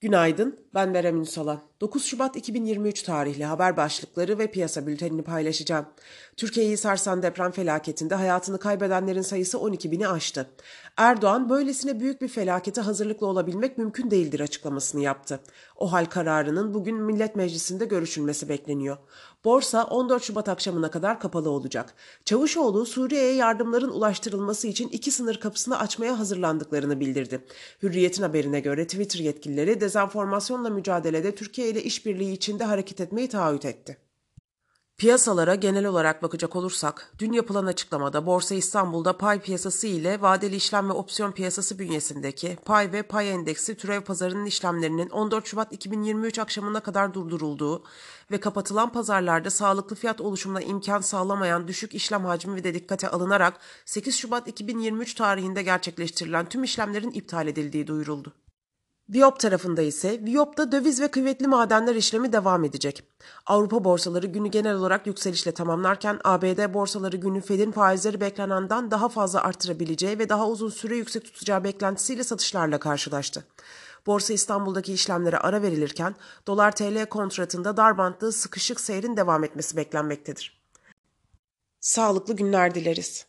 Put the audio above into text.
Günaydın, ben Berem Ünsalan. 9 Şubat 2023 tarihli haber başlıkları ve piyasa bültenini paylaşacağım. Türkiye'yi sarsan deprem felaketinde hayatını kaybedenlerin sayısı 12 bini aştı. Erdoğan böylesine büyük bir felakete hazırlıklı olabilmek mümkün değildir açıklamasını yaptı. O hal kararının bugün Millet Meclisi'nde görüşülmesi bekleniyor. Borsa 14 Şubat akşamına kadar kapalı olacak. Çavuşoğlu Suriye'ye yardımların ulaştırılması için iki sınır kapısını açmaya hazırlandıklarını bildirdi. Hürriyet'in haberine göre Twitter yetkilileri dezenformasyonla mücadelede Türkiye ile işbirliği içinde hareket etmeyi taahhüt etti. Piyasalara genel olarak bakacak olursak, dün yapılan açıklamada Borsa İstanbul'da pay piyasası ile vadeli işlem ve opsiyon piyasası bünyesindeki pay ve pay endeksi türev pazarının işlemlerinin 14 Şubat 2023 akşamına kadar durdurulduğu ve kapatılan pazarlarda sağlıklı fiyat oluşumuna imkan sağlamayan düşük işlem hacmi de dikkate alınarak 8 Şubat 2023 tarihinde gerçekleştirilen tüm işlemlerin iptal edildiği duyuruldu. Viyop tarafında ise Viyop'ta döviz ve kıymetli madenler işlemi devam edecek. Avrupa borsaları günü genel olarak yükselişle tamamlarken ABD borsaları günü Fed'in faizleri beklenenden daha fazla artırabileceği ve daha uzun süre yüksek tutacağı beklentisiyle satışlarla karşılaştı. Borsa İstanbul'daki işlemlere ara verilirken dolar TL kontratında darbantlı sıkışık seyrin devam etmesi beklenmektedir. Sağlıklı günler dileriz.